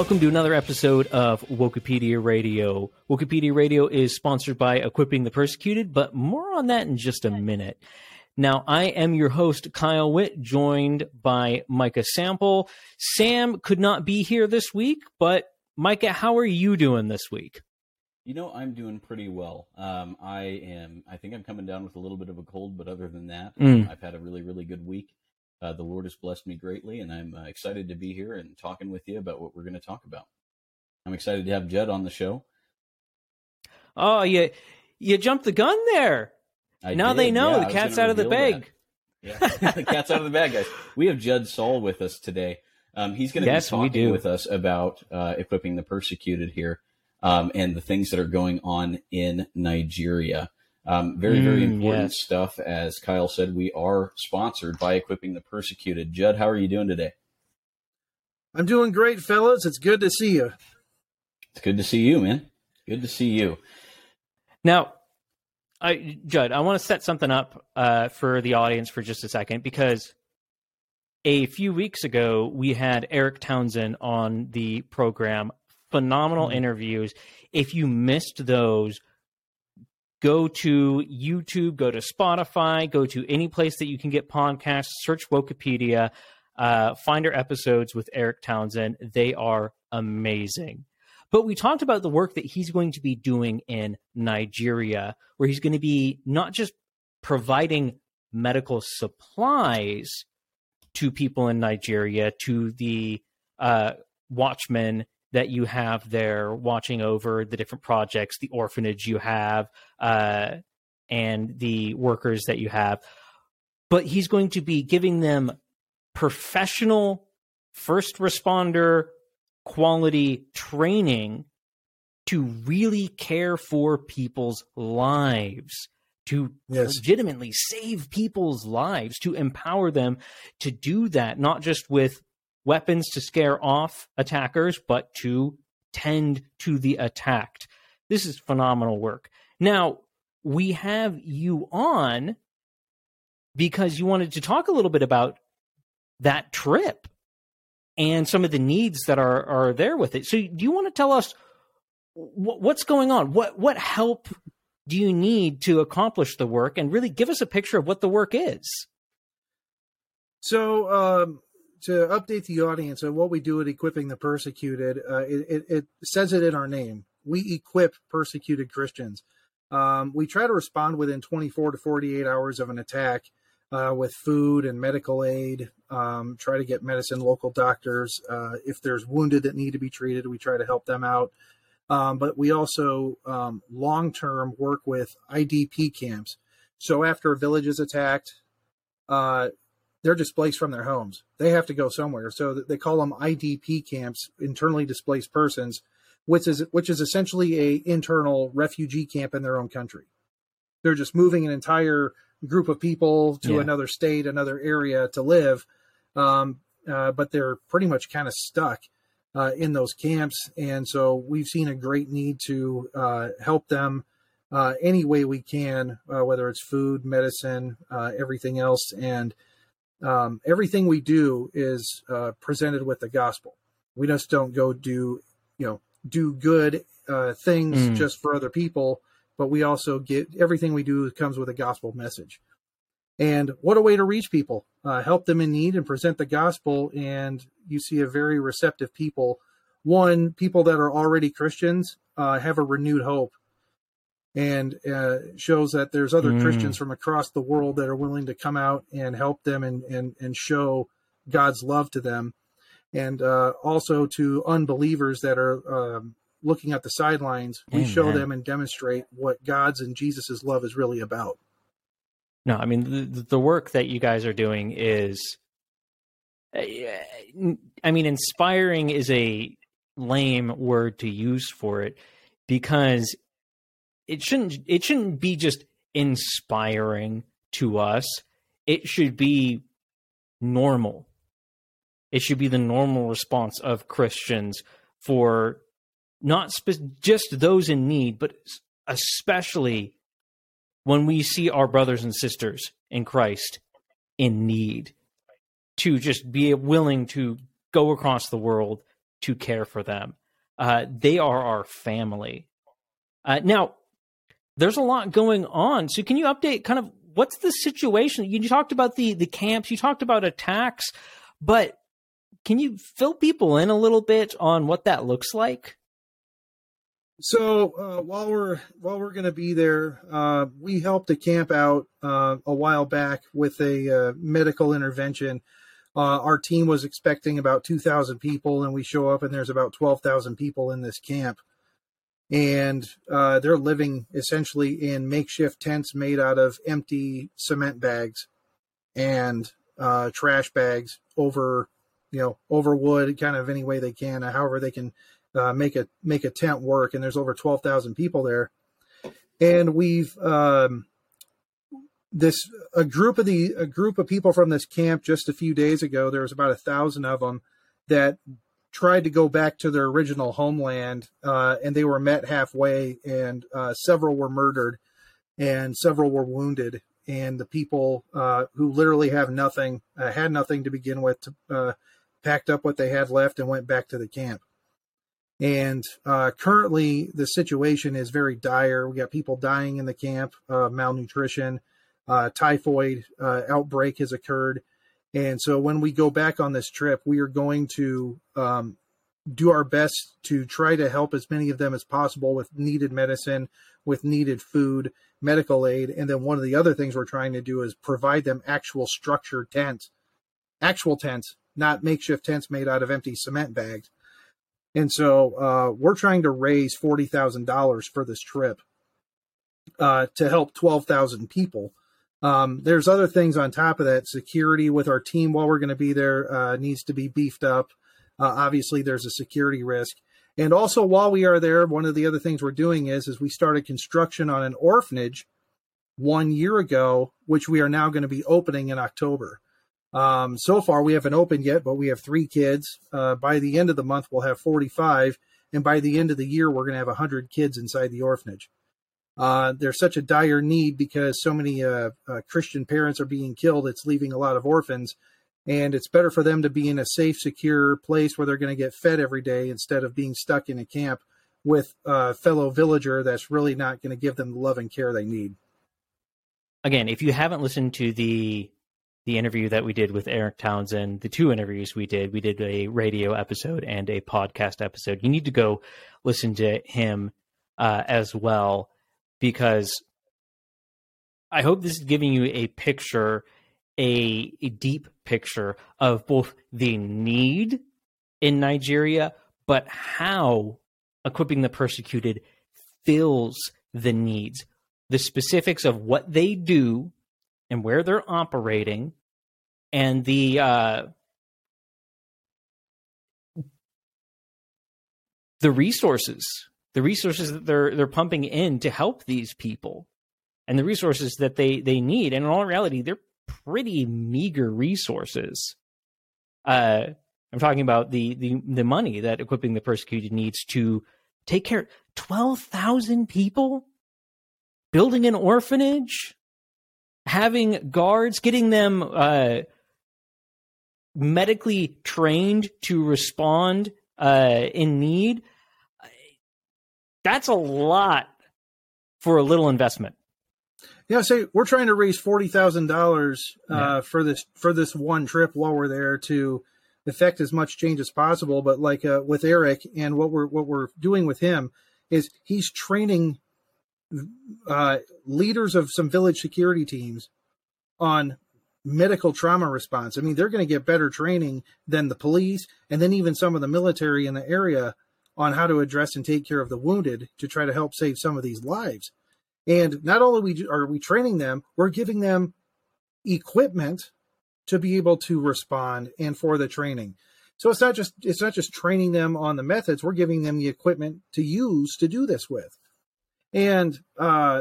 welcome to another episode of Wokepedia Radio. Wokepedia Radio is sponsored by Equipping the Persecuted, but more on that in just a minute. Now, I am your host, Kyle Witt, joined by Micah Sample. Sam could not be here this week, but Micah, how are you doing this week? You know, I'm doing pretty well. Um, I am. I think I'm coming down with a little bit of a cold, but other than that, Mm. I've had a really, really good week. Uh, the Lord has blessed me greatly, and I'm uh, excited to be here and talking with you about what we're going to talk about. I'm excited to have Judd on the show. Oh, you you jumped the gun there. I now did, they know yeah, the cat's out of the bag. that. Yeah, the cat's out of the bag, guys. We have Judd Saul with us today. Um, he's going to Yes, be talking with us about uh, equipping the persecuted here um, and the things that are going on in Nigeria. Um, very, very Mm, important yes. stuff. As Kyle said, we are sponsored by Equipping the Persecuted. Judd, how are you doing today? I'm doing great, fellas. It's good to see you. It's good to see you, man. Good to see you. Now, I, Judd, I want to set something up uh, for the audience for just a second because a few weeks ago we had Eric Townsend on the program. Phenomenal Mhm. interviews. If you missed those, go to YouTube, go to Spotify, go to any place that you can get podcasts, search Wokepedia, uh, find our episodes with Eric Townsend. They are amazing. But we talked about the work that he's going to be doing in Nigeria, where he's going to be not just providing medical supplies to people in Nigeria, to the uh, watchmen that you have there watching over the different projects, the orphanage you have, uh, and the workers that you have. But he's going to be giving them professional first responder quality training to really care for people's lives, to Yes. legitimately save people's lives, to empower them to do that, not just with weapons to scare off attackers, but to tend to the attacked. This is phenomenal work. Now, we have you on because you wanted to talk a little bit about that trip and some of the needs that are are there with it. So, do you want to tell us wh- what's going on? What what help do you need to accomplish the work, and really give us a picture of what the work is? So, um, to update the audience on what we do at Equipping the Persecuted, uh, it, it, it says it in our name. We equip persecuted Christians. Um, we try to respond within 24 to 48 hours of an attack uh, with food and medical aid. Um, try to get medicine, local doctors. Uh, if there's wounded that need to be treated, we try to help them out. Um, but we also um, long term work with IDP camps. So after a village is attacked, uh, they're displaced from their homes. They have to go somewhere. So they call them IDP camps, internally displaced persons, which is which is essentially a internal refugee camp in their own country. They're just moving an entire group of people to Yeah. another state, another area to live, um, uh, but they're pretty much kind of stuck uh, in those camps. And so we've seen a great need to uh, help them uh, any way we can, uh, whether it's food, medicine, uh, everything else, and um, everything we do is uh, presented with the gospel. We just don't go do, you know, do good uh, things Mm. just for other people, but we also get everything we do comes with a gospel message. And what a way to reach people, uh, help them in need and present the gospel. And you see a very receptive people. One, people that are already Christians uh, have a renewed hope and uh, shows that there's other Mm. Christians from across the world that are willing to come out and help them and, and, and show God's love to them. And uh, also to unbelievers that are um, looking at the sidelines, we show them and demonstrate what God's and Jesus's love is really about. No, I mean the, the work that you guys are doing is, uh, I mean, inspiring is a lame word to use for it because it shouldn't it shouldn't be just inspiring to us. It should be normal. It should be the normal response of Christians for not spe- just those in need, but especially when we see our brothers and sisters in Christ in need, to just be willing to go across the world to care for them. Uh, they are our family. Uh, now, there's a lot going on. So, can you update kind of what's the situation? You talked about the the camps, you talked about attacks, but can you fill people in a little bit on what that looks like? So uh, while we're while we're going to be there, uh, we helped a camp out uh, a while back with a uh, medical intervention. Uh, our team was expecting about two thousand people, and we show up and there's about twelve thousand people in this camp, and uh, they're living essentially in makeshift tents made out of empty cement bags and trash bags over, you know, over wood, kind of any way they can, however they can uh, make a make a tent work, and there's over twelve thousand people there, and we've um, this a group of the a group of people from this camp just a few days ago. There was about a thousand of them that tried to go back to their original homeland, uh, and they were met halfway, and uh, several were murdered, and several were wounded, and the people uh, who literally have nothing uh, had nothing to begin with, to, uh, packed up what they had left and went back to the camp. And uh, currently, the situation is very dire. We got people dying in the camp, malnutrition, typhoid outbreak has occurred. And so, when we go back on this trip, we are going to um, do our best to try to help as many of them as possible with needed medicine, with needed food, medical aid. And then, one of the other things we're trying to do is provide them actual structured tents, actual tents, not makeshift tents made out of empty cement bags and so uh, we're trying to raise forty thousand dollars for this trip uh, to help twelve thousand people. Um, there's other things on top of that. Security with our team while we're going to be there uh, needs to be beefed up. Uh, obviously, there's a security risk, and also while we are there, one of the other things we're doing is is we started construction on an orphanage one year ago, which we are now going to be opening in October. Um, so far, we haven't opened yet, but we have three kids. Uh, by the end of the month, we'll have 45. And by the end of the year, we're going to have 100 kids inside the orphanage. Uh, there's such a dire need because so many uh, uh, Christian parents are being killed. It's leaving a lot of orphans. And it's better for them to be in a safe, secure place where they're going to get fed every day instead of being stuck in a camp with a fellow villager that's really not going to give them the love and care they need. Again, if you haven't listened to the the interview that we did with Eric Townsend, the two interviews we did, we did a radio episode and a podcast episode. You need to go listen to him uh, as well because I hope this is giving you a picture, a, a deep picture of both the need in Nigeria, but how equipping the persecuted fills the needs. The specifics of what they do and where they're operating and the uh, the resources the resources that they're they're pumping in to help these people and the resources that they they need. And in all reality they're pretty meager resources. Uh i'm talking about the the the money that equipping the persecuted needs to take care 12,000 people building an orphanage having guards, getting them uh, medically trained to respond uh, in need, that's a lot for a little investment. Yeah, say we're trying to raise forty thousand uh, dollars for this for this one trip while we're there to effect as much change as possible. But like uh, with Eric and what we're what we're doing with him is he's training uh, leaders of some village security teams on medical trauma response. I mean, they're going to get better training than the police and then even some of the military in the area on how to address and take care of the wounded to try to help save some of these lives. And not only are we training them, we're giving them equipment to be able to respond and for the training. So it's not just it's not just training them on the methods, we're giving them the equipment to use to do this with. And uh,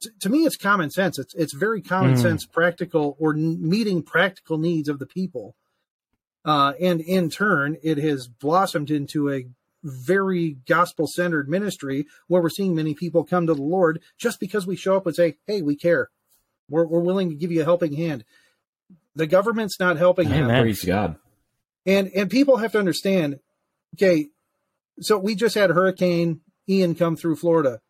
t- to me, it's common sense. It's it's very common mm. sense, practical, or n- meeting practical needs of the people. Uh, and in turn, it has blossomed into a very gospel centered ministry where we're seeing many people come to the Lord just because we show up and say, "Hey, we care. We're we're willing to give you a helping hand." The government's not helping Amen. Praise God. And and people have to understand Okay, so we just had Hurricane Ian come through Florida.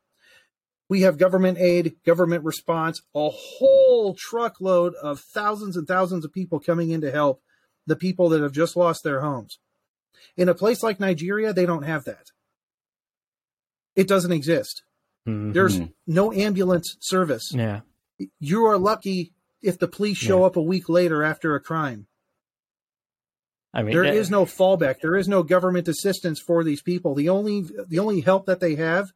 We have government aid, government response, a whole truckload of thousands and thousands of people coming in to help the people that have just lost their homes. In a place like Nigeria, they don't have that. It doesn't exist. Mhm. There's no ambulance service. yeah. You are lucky if the police show Yeah. up a week later after a crime. I mean, There that- is no fallback. There is no government assistance for these people. The only the only help that they have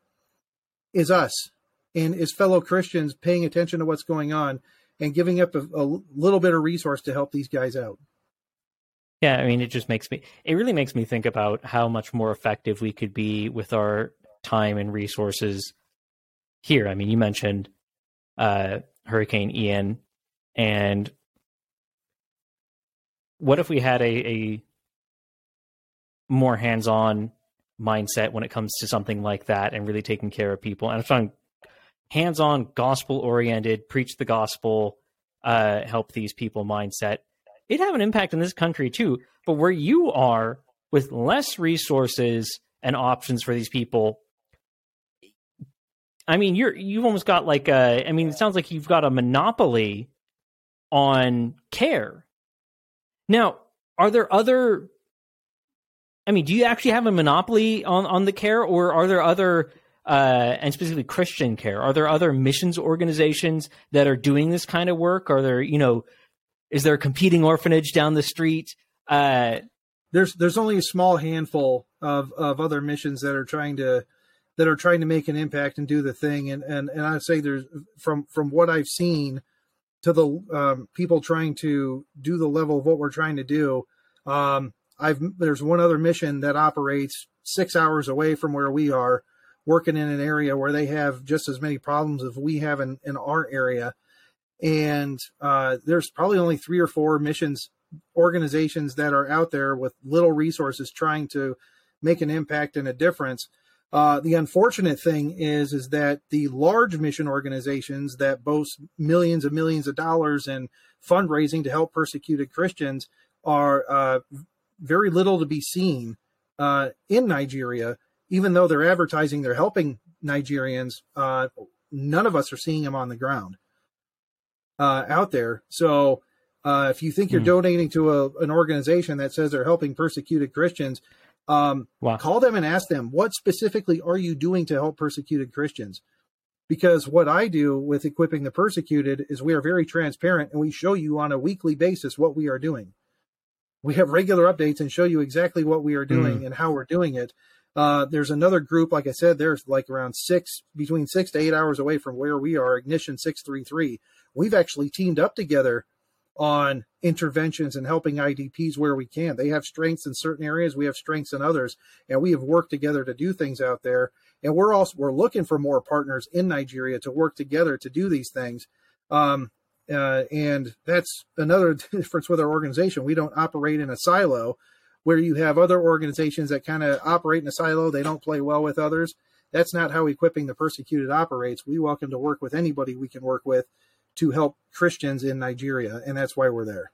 is us and is fellow Christians paying attention to what's going on and giving up a, a little bit of resource to help these guys out. Yeah, I mean, it just makes me, it really makes me think about how much more effective we could be with our time and resources here. I mean, you mentioned uh, Hurricane Ian, and what if we had a, a more hands on mindset when it comes to something like that and really taking care of people? And I'm hands on, gospel oriented, preach the gospel, uh, help these people mindset it'd have an impact in this country too. But where you are with less resources and options for these people, I mean, you're you've almost got like a. I mean, it sounds like you've got a monopoly on care. Now, are there other? I mean, do you actually have a monopoly on on the care, or are there other? Uh, and specifically Christian care. Are there other missions organizations that are doing this kind of work? Are there, you know, is there a competing orphanage down the street? Uh, There's there's only a small handful of, of other missions that are trying to that are trying to make an impact and do the thing. And and and I'd say there's from from what I've seen to the um, people trying to do the level of what we're trying to do. Um, I've there's one other mission that operates six hours away from where we are, working in an area where they have just as many problems as we have in, in our area. And uh, there's probably only three or four missions organizations that are out there with little resources trying to make an impact and a difference. Uh, the unfortunate thing is, is that the large mission organizations that boast millions and millions of dollars in fundraising to help persecuted Christians are uh, very little to be seen uh, in Nigeria. Even though they're advertising they're helping Nigerians, uh, none of us are seeing them on the ground uh, out there. So uh, if you think you're Hmm. donating to a, an organization that says they're helping persecuted Christians, um, wow. call them and ask them what specifically are you doing to help persecuted Christians? Because what I do with equipping the persecuted is we are very transparent and we show you on a weekly basis what we are doing. We have regular updates and show you exactly what we are doing and how we're doing it. Uh, there's another group, like I said, there's like around six, between six to eight hours away from where we are, Ignition 633. We've actually teamed up together on interventions and helping IDPs where we can. They have strengths in certain areas, we have strengths in others, and we have worked together to do things out there. And we're also we're looking for more partners in Nigeria to work together to do these things. Um, uh, and that's another difference with our organization. We don't operate in a silo where you have other organizations that kind of operate in a silo. They don't play well with others. That's not how equipping the persecuted operates. We welcome to work with anybody we can work with to help Christians in Nigeria, and that's why we're there.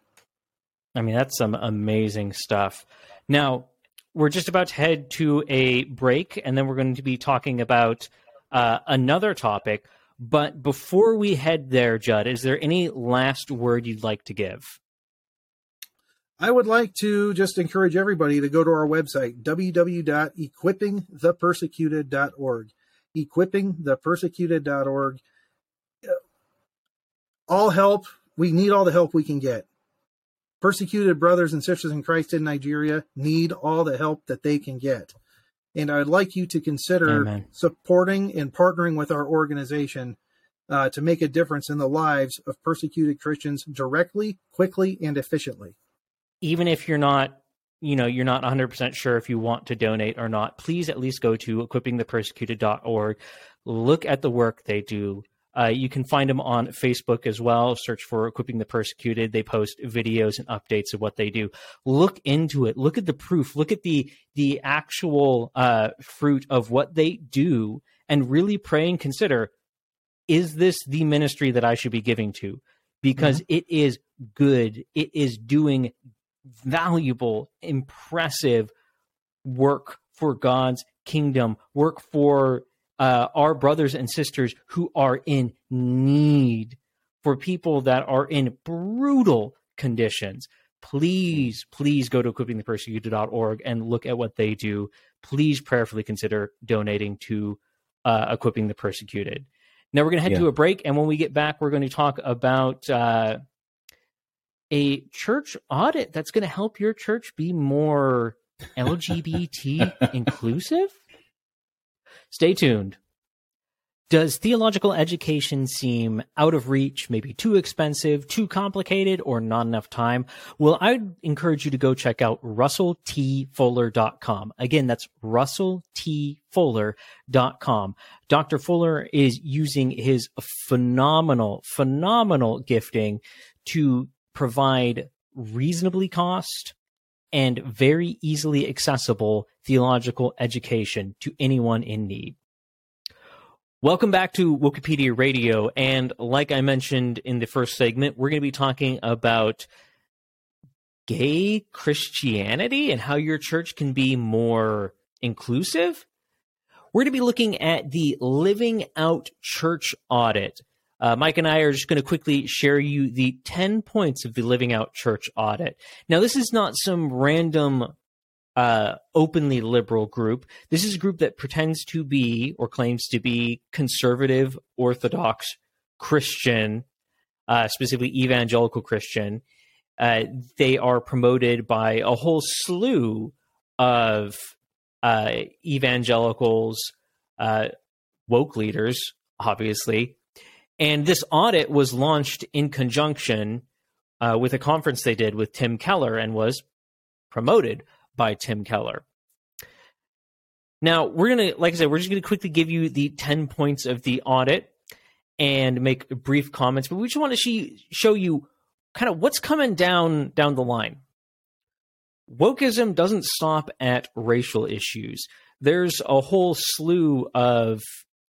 I mean, that's some amazing stuff. Now, we're just about to head to a break, and then we're going to be talking about uh, another topic. But before we head there, Judd, is there any last word you'd like to give? I would like to just encourage everybody to go to our website, www.equippingthepersecuted.org. Equippingthepersecuted.org. All help, we need all the help we can get. Persecuted brothers and sisters in Christ in Nigeria need all the help that they can get. And I'd like you to consider Amen. supporting and partnering with our organization uh, to make a difference in the lives of persecuted Christians directly, quickly, and efficiently. Even if you're not you know you're not 100% sure if you want to donate or not please at least go to equippingthepersecuted.org look at the work they do. Uh, you can find them on facebook as well. Search for equipping the persecuted. They post videos and updates of what they do. Look into it. Look at the proof. Look at the the actual uh, fruit of what they do and really pray and consider is this the ministry that i should be giving to? Because it is good. It is doing valuable, impressive, work for God's kingdom, work for uh, our brothers and sisters who are in need, for people that are in brutal conditions. Please, please go to equippingthepersecuted.org and look at what they do. Please prayerfully consider donating to uh, Equipping the Persecuted. Now we're going to head yeah. to a break, and when we get back, we're going to talk about uh, a church audit that's going to help your church be more LGBT inclusive. Stay tuned. Does theological education seem out of reach, maybe too expensive, too complicated, or not enough time? Well, I'd encourage you to go check out russelltfuller.com. Again, that's russelltfuller.com. Dr. Fuller is using his phenomenal, phenomenal gifting to provide reasonably cost and very easily accessible theological education to anyone in need. Welcome back to Wokepedia Radio. And like I mentioned in the first segment, we're going to be talking about gay Christianity and how your church can be more inclusive. We're going to be looking at the Living Out Church audit. Uh, Mike and I are just going to quickly share you the 10 points of the Living Out Church audit. Now, this is not some random uh, openly liberal group. This is a group that pretends to be or claims to be conservative, orthodox Christian, uh, specifically evangelical Christian. Uh, they are promoted by a whole slew of uh, evangelicals, uh, woke leaders, obviously. And this audit was launched in conjunction uh, with a conference they did with Tim Keller and was promoted by Tim Keller. Now, we're going to, like I said, we're just going to quickly give you the 10 points of the audit and make brief comments, but we just want to see, show you kind of what's coming down down the line. Wokeism doesn't stop at racial issues. There's a whole slew of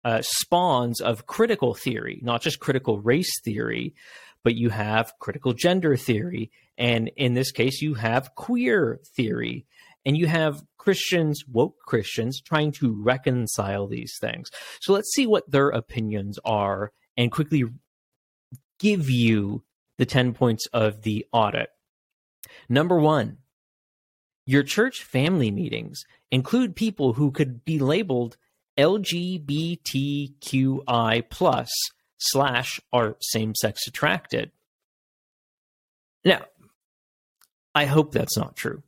uh, spawns of critical theory, not just critical race theory, but you have critical gender theory. And in this case, you have queer theory and you have Christians, woke Christians, trying to reconcile these things. So let's see what their opinions are and quickly give you the 10 points of the audit. Number one, your church family meetings include people who could be labeled LGBTQI plus slash are same sex attracted. Now, I hope that's not true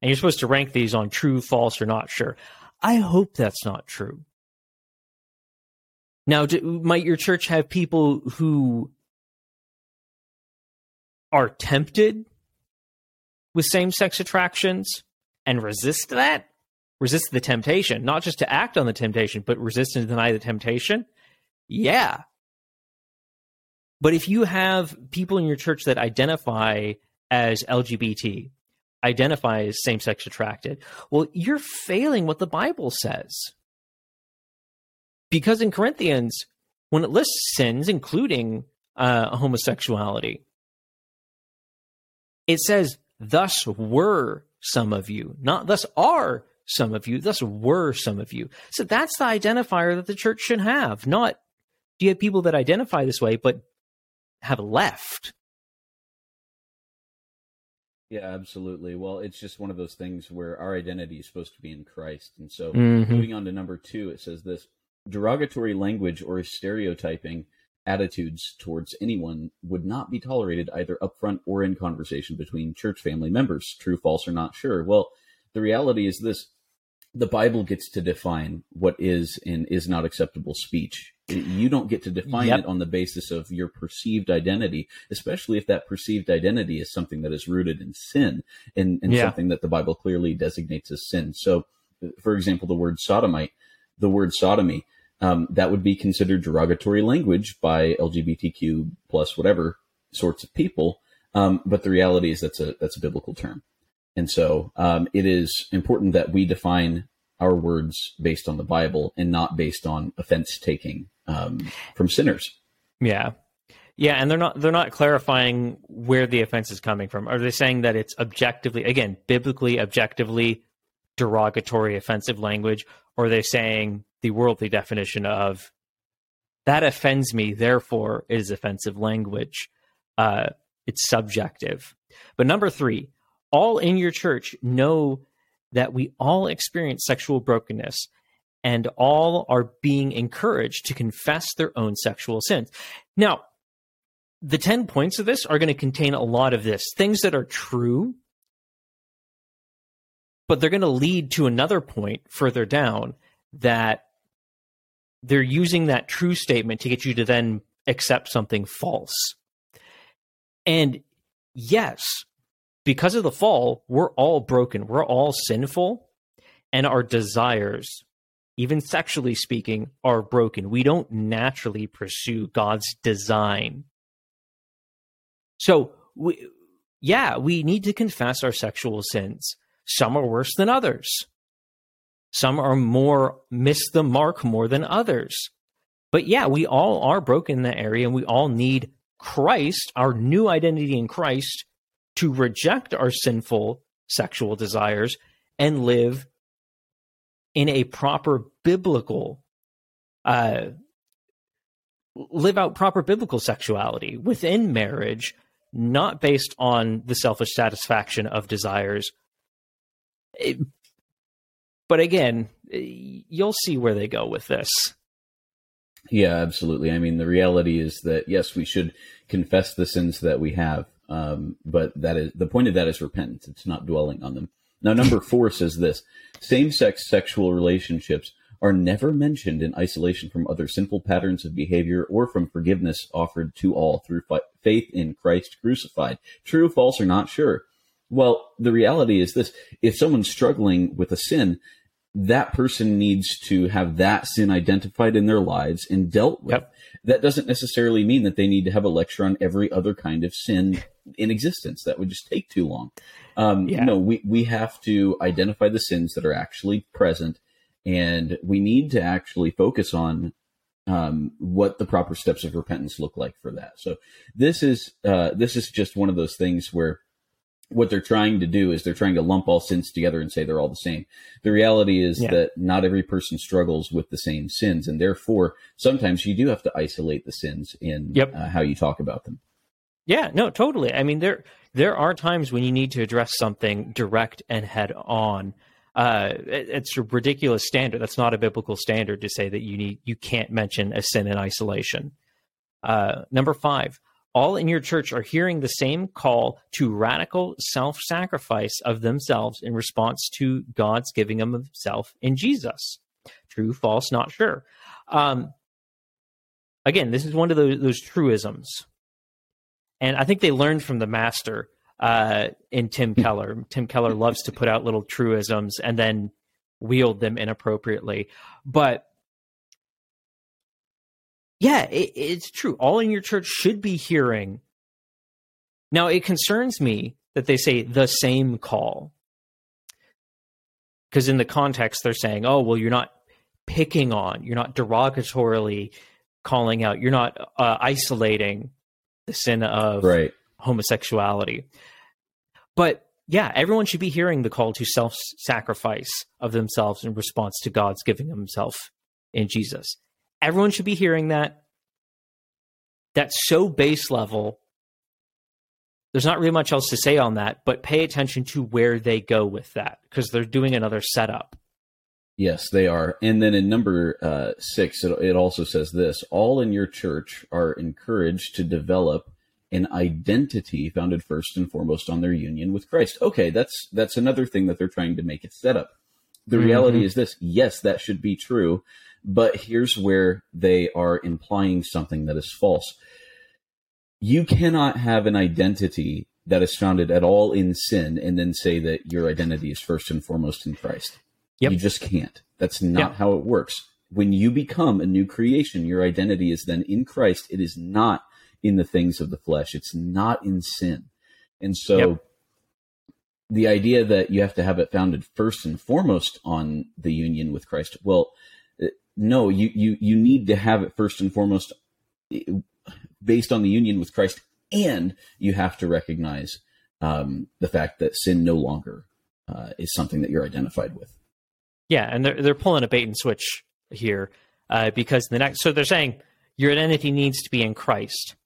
and you're supposed to rank these on true, false, or not sure. I hope that's not true. Now, do, might your church have people who are tempted with same sex attractions and resist that? Resist the temptation, not just to act on the temptation, but resist and deny the temptation? Yeah. But if you have people in your church that identify as LGBT, identify as same sex attracted, well, you're failing what the Bible says. Because in Corinthians, when it lists sins, including uh, homosexuality, it says, Thus were some of you, not thus are some of you, thus were some of you. So that's the identifier that the church should have, not do you have people that identify this way, but have left yeah, absolutely. Well, it's just one of those things where our identity is supposed to be in Christ. And so, mm-hmm. moving on to number two, it says this derogatory language or stereotyping attitudes towards anyone would not be tolerated either upfront or in conversation between church family members. True, false, or not sure. Well, the reality is this the Bible gets to define what is and is not acceptable speech. You don't get to define yep. it on the basis of your perceived identity, especially if that perceived identity is something that is rooted in sin and, and yeah. something that the Bible clearly designates as sin. So, for example, the word sodomite, the word sodomy, um, that would be considered derogatory language by LGBTQ plus whatever sorts of people. Um, but the reality is that's a that's a biblical term. And so um, it is important that we define our words based on the Bible and not based on offense taking um, from sinners. Yeah. Yeah, and they're not they're not clarifying where the offense is coming from. Are they saying that it's objectively again, biblically objectively derogatory, offensive language, or are they saying the worldly definition of that offends me, therefore it is offensive language? Uh, it's subjective. But number three, all in your church know that we all experience sexual brokenness and all are being encouraged to confess their own sexual sins. Now, the 10 points of this are going to contain a lot of this things that are true, but they're going to lead to another point further down that they're using that true statement to get you to then accept something false. And yes, because of the fall, we're all broken, we're all sinful, and our desires, even sexually speaking, are broken. We don't naturally pursue God's design. So, we, yeah, we need to confess our sexual sins. Some are worse than others. Some are more miss the mark more than others. But yeah, we all are broken in that area and we all need Christ, our new identity in Christ, to reject our sinful sexual desires and live in a proper biblical uh, live out proper biblical sexuality within marriage not based on the selfish satisfaction of desires. It, but again you'll see where they go with this. Yeah absolutely. I mean the reality is that yes we should confess the sins that we have um, but that is the point of that is repentance. It's not dwelling on them. Now, number four says this: same-sex sexual relationships are never mentioned in isolation from other sinful patterns of behavior or from forgiveness offered to all through fi- faith in Christ crucified. True, false, or not sure. Well, the reality is this: if someone's struggling with a sin, that person needs to have that sin identified in their lives and dealt with. Yep. That doesn't necessarily mean that they need to have a lecture on every other kind of sin in existence. That would just take too long. Um, yeah. No, we, we have to identify the sins that are actually present, and we need to actually focus on um, what the proper steps of repentance look like for that. So this is uh, this is just one of those things where what they're trying to do is they're trying to lump all sins together and say they're all the same. The reality is yeah. that not every person struggles with the same sins, and therefore sometimes you do have to isolate the sins in yep. uh, how you talk about them. Yeah, no, totally. I mean, there there are times when you need to address something direct and head on. Uh, it, it's a ridiculous standard. That's not a biblical standard to say that you need you can't mention a sin in isolation. Uh, number five, all in your church are hearing the same call to radical self sacrifice of themselves in response to God's giving them of Himself in Jesus. True, false, not sure. Um, again, this is one of those, those truisms and I think they learned from the master uh, in Tim hmm. Keller. Tim Keller loves to put out little truisms and then wield them inappropriately. But yeah, it, it's true. All in your church should be hearing. Now, it concerns me that they say the same call. Because in the context, they're saying, oh, well, you're not picking on, you're not derogatorily calling out, you're not uh, isolating the sin of right. homosexuality. But yeah, everyone should be hearing the call to self sacrifice of themselves in response to God's giving himself in Jesus. Everyone should be hearing that. That's so base level. There's not really much else to say on that, but pay attention to where they go with that because they're doing another setup. Yes, they are. And then in number uh, six, it, it also says this all in your church are encouraged to develop an identity founded first and foremost on their union with Christ. Okay, that's that's another thing that they're trying to make it set up. The mm-hmm. reality is this: yes, that should be true, but here's where they are implying something that is false. You cannot have an identity that is founded at all in sin and then say that your identity is first and foremost in Christ. Yep. You just can't. That's not yep. how it works. When you become a new creation, your identity is then in Christ. It is not in the things of the flesh. It's not in sin. And so yep. the idea that you have to have it founded first and foremost on the union with Christ, well, no, you, you, you need to have it first and foremost based on the union with Christ. And you have to recognize um, the fact that sin no longer uh, is something that you're identified with. Yeah, and they're they're pulling a bait and switch here uh, because the next so they're saying your identity needs to be in Christ.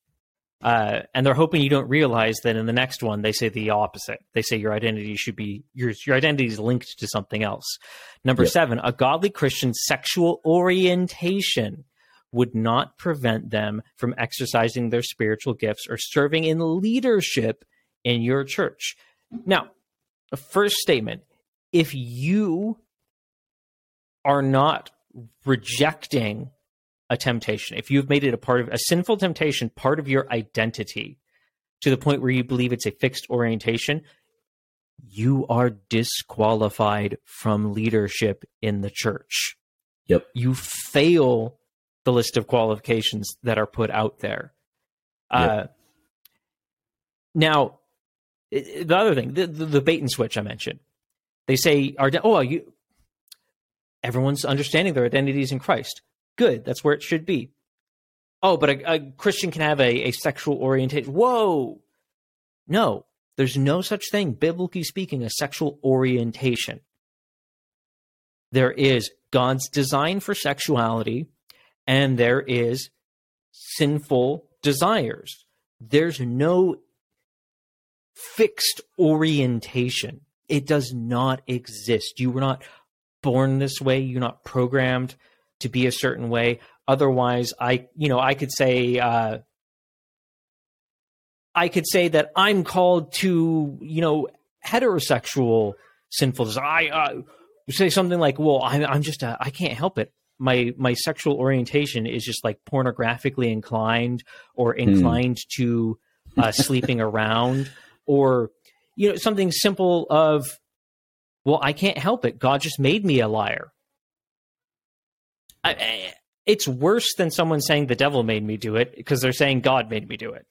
Uh, and they're hoping you don't realize that in the next one they say the opposite. They say your identity should be your your identity is linked to something else. Number yep. seven, a godly Christian's sexual orientation would not prevent them from exercising their spiritual gifts or serving in leadership in your church. Now, the first statement: if you are not rejecting a temptation, if you've made it a part of a sinful temptation, part of your identity to the point where you believe it's a fixed orientation, you are disqualified from leadership in the church. Yep. You fail the list of qualifications that are put out there. Yep. Uh, now, the other thing, the, the, the, bait and switch I mentioned, they say, "Are oh, you everyone's understanding their identities in Christ. Good, that's where it should be. Oh, but a, a Christian can have a, a sexual orientation. Whoa, no, there's no such thing, biblically speaking, a sexual orientation. There is God's design for sexuality, and there is sinful desires. There's no fixed orientation. It does not exist. You were not born this way. You're not programmed to be a certain way. Otherwise, I, you know, I could say, uh, I could say that I'm called to, you know, heterosexual sinfulness. I uh, say something like, "Well, I'm, I'm just, a, I can't help it. My my sexual orientation is just like pornographically inclined, or hmm. inclined mm. to uh, sleeping around, or you know, something simple of well, I can't help it. God just made me a liar. I, it's worse than someone saying the devil made me do it because they're saying God made me do it.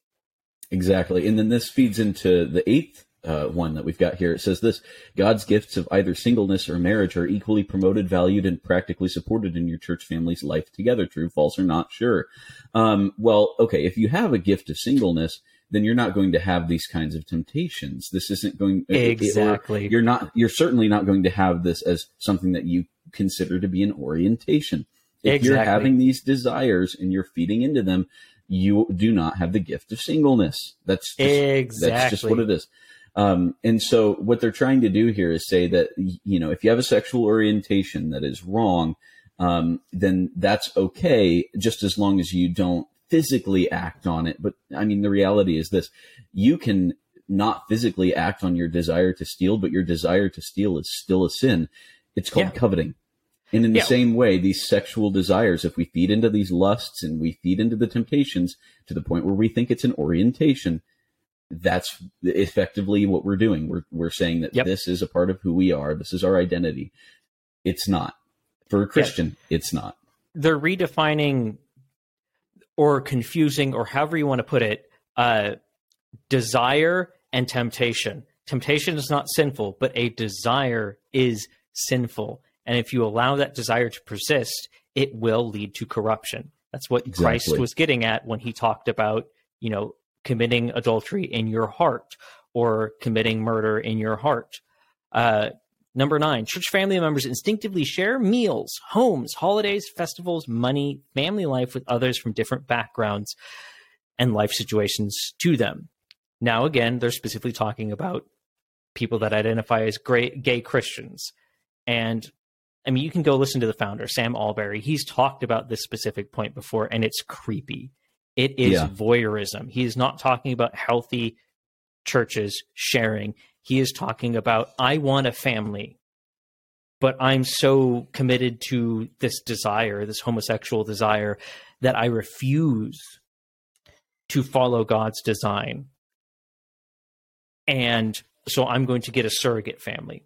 Exactly. And then this feeds into the eighth uh, one that we've got here. It says this God's gifts of either singleness or marriage are equally promoted, valued, and practically supported in your church family's life together. True, false, or not sure. Um, well, okay, if you have a gift of singleness, then you're not going to have these kinds of temptations. This isn't going exactly. It, you're not. You're certainly not going to have this as something that you consider to be an orientation. If exactly. you're having these desires and you're feeding into them, you do not have the gift of singleness. That's just, exactly that's just what it is. Um, and so what they're trying to do here is say that you know if you have a sexual orientation that is wrong, um, then that's okay, just as long as you don't physically act on it. But I mean, the reality is this you can not physically act on your desire to steal, but your desire to steal is still a sin. It's called yeah. coveting. And in the yeah. same way, these sexual desires, if we feed into these lusts and we feed into the temptations to the point where we think it's an orientation, that's effectively what we're doing. We're, we're saying that yep. this is a part of who we are. This is our identity. It's not. For a Christian, yeah. it's not. They're redefining or confusing or however you want to put it uh, desire and temptation temptation is not sinful but a desire is sinful and if you allow that desire to persist it will lead to corruption that's what exactly. christ was getting at when he talked about you know committing adultery in your heart or committing murder in your heart uh, Number nine, church family members instinctively share meals, homes, holidays, festivals, money, family life with others from different backgrounds and life situations to them. Now, again, they're specifically talking about people that identify as gay Christians. And I mean, you can go listen to the founder, Sam Allberry. He's talked about this specific point before, and it's creepy. It is yeah. voyeurism. He is not talking about healthy churches sharing. He is talking about, I want a family, but I'm so committed to this desire, this homosexual desire, that I refuse to follow God's design. And so I'm going to get a surrogate family.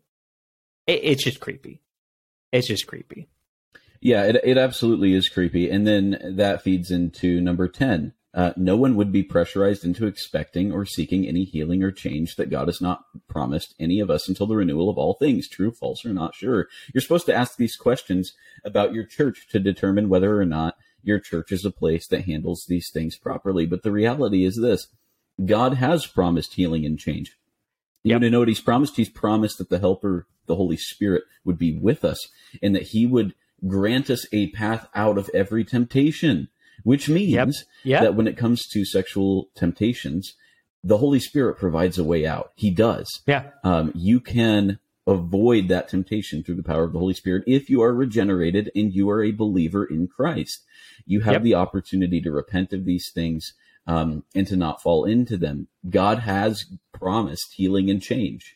It, it's just creepy. It's just creepy. Yeah, it, it absolutely is creepy. And then that feeds into number 10 uh, no one would be pressurized into expecting or seeking any healing or change that God has not promised any of us until the renewal of all things, true, false, or not sure. You're supposed to ask these questions about your church to determine whether or not your church is a place that handles these things properly. But the reality is this God has promised healing and change. You yep. want to know what he's promised? He's promised that the helper, the Holy Spirit, would be with us and that he would grant us a path out of every temptation, which means yep. Yep. that when it comes to sexual temptations, the Holy Spirit provides a way out. He does. Yeah. Um, you can avoid that temptation through the power of the Holy Spirit if you are regenerated and you are a believer in Christ. You have yep. the opportunity to repent of these things um, and to not fall into them. God has promised healing and change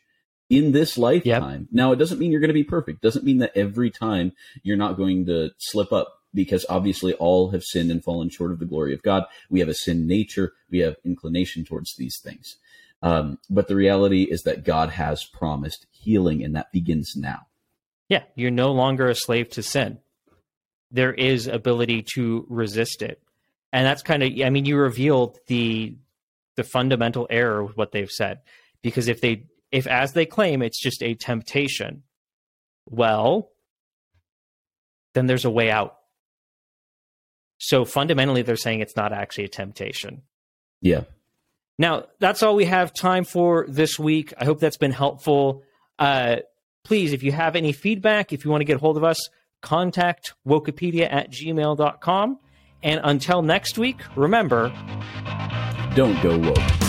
in this lifetime. Yep. Now, it doesn't mean you're going to be perfect. Doesn't mean that every time you're not going to slip up because obviously all have sinned and fallen short of the glory of God. We have a sin nature. We have inclination towards these things. Um, but the reality is that God has promised healing, and that begins now. Yeah, you're no longer a slave to sin. There is ability to resist it, and that's kind of. I mean, you revealed the the fundamental error with what they've said, because if they if as they claim it's just a temptation, well, then there's a way out. So fundamentally, they're saying it's not actually a temptation. Yeah. Now, that's all we have time for this week. I hope that's been helpful. Uh, please, if you have any feedback, if you want to get a hold of us, contact wokepedia at gmail.com. And until next week, remember don't go woke.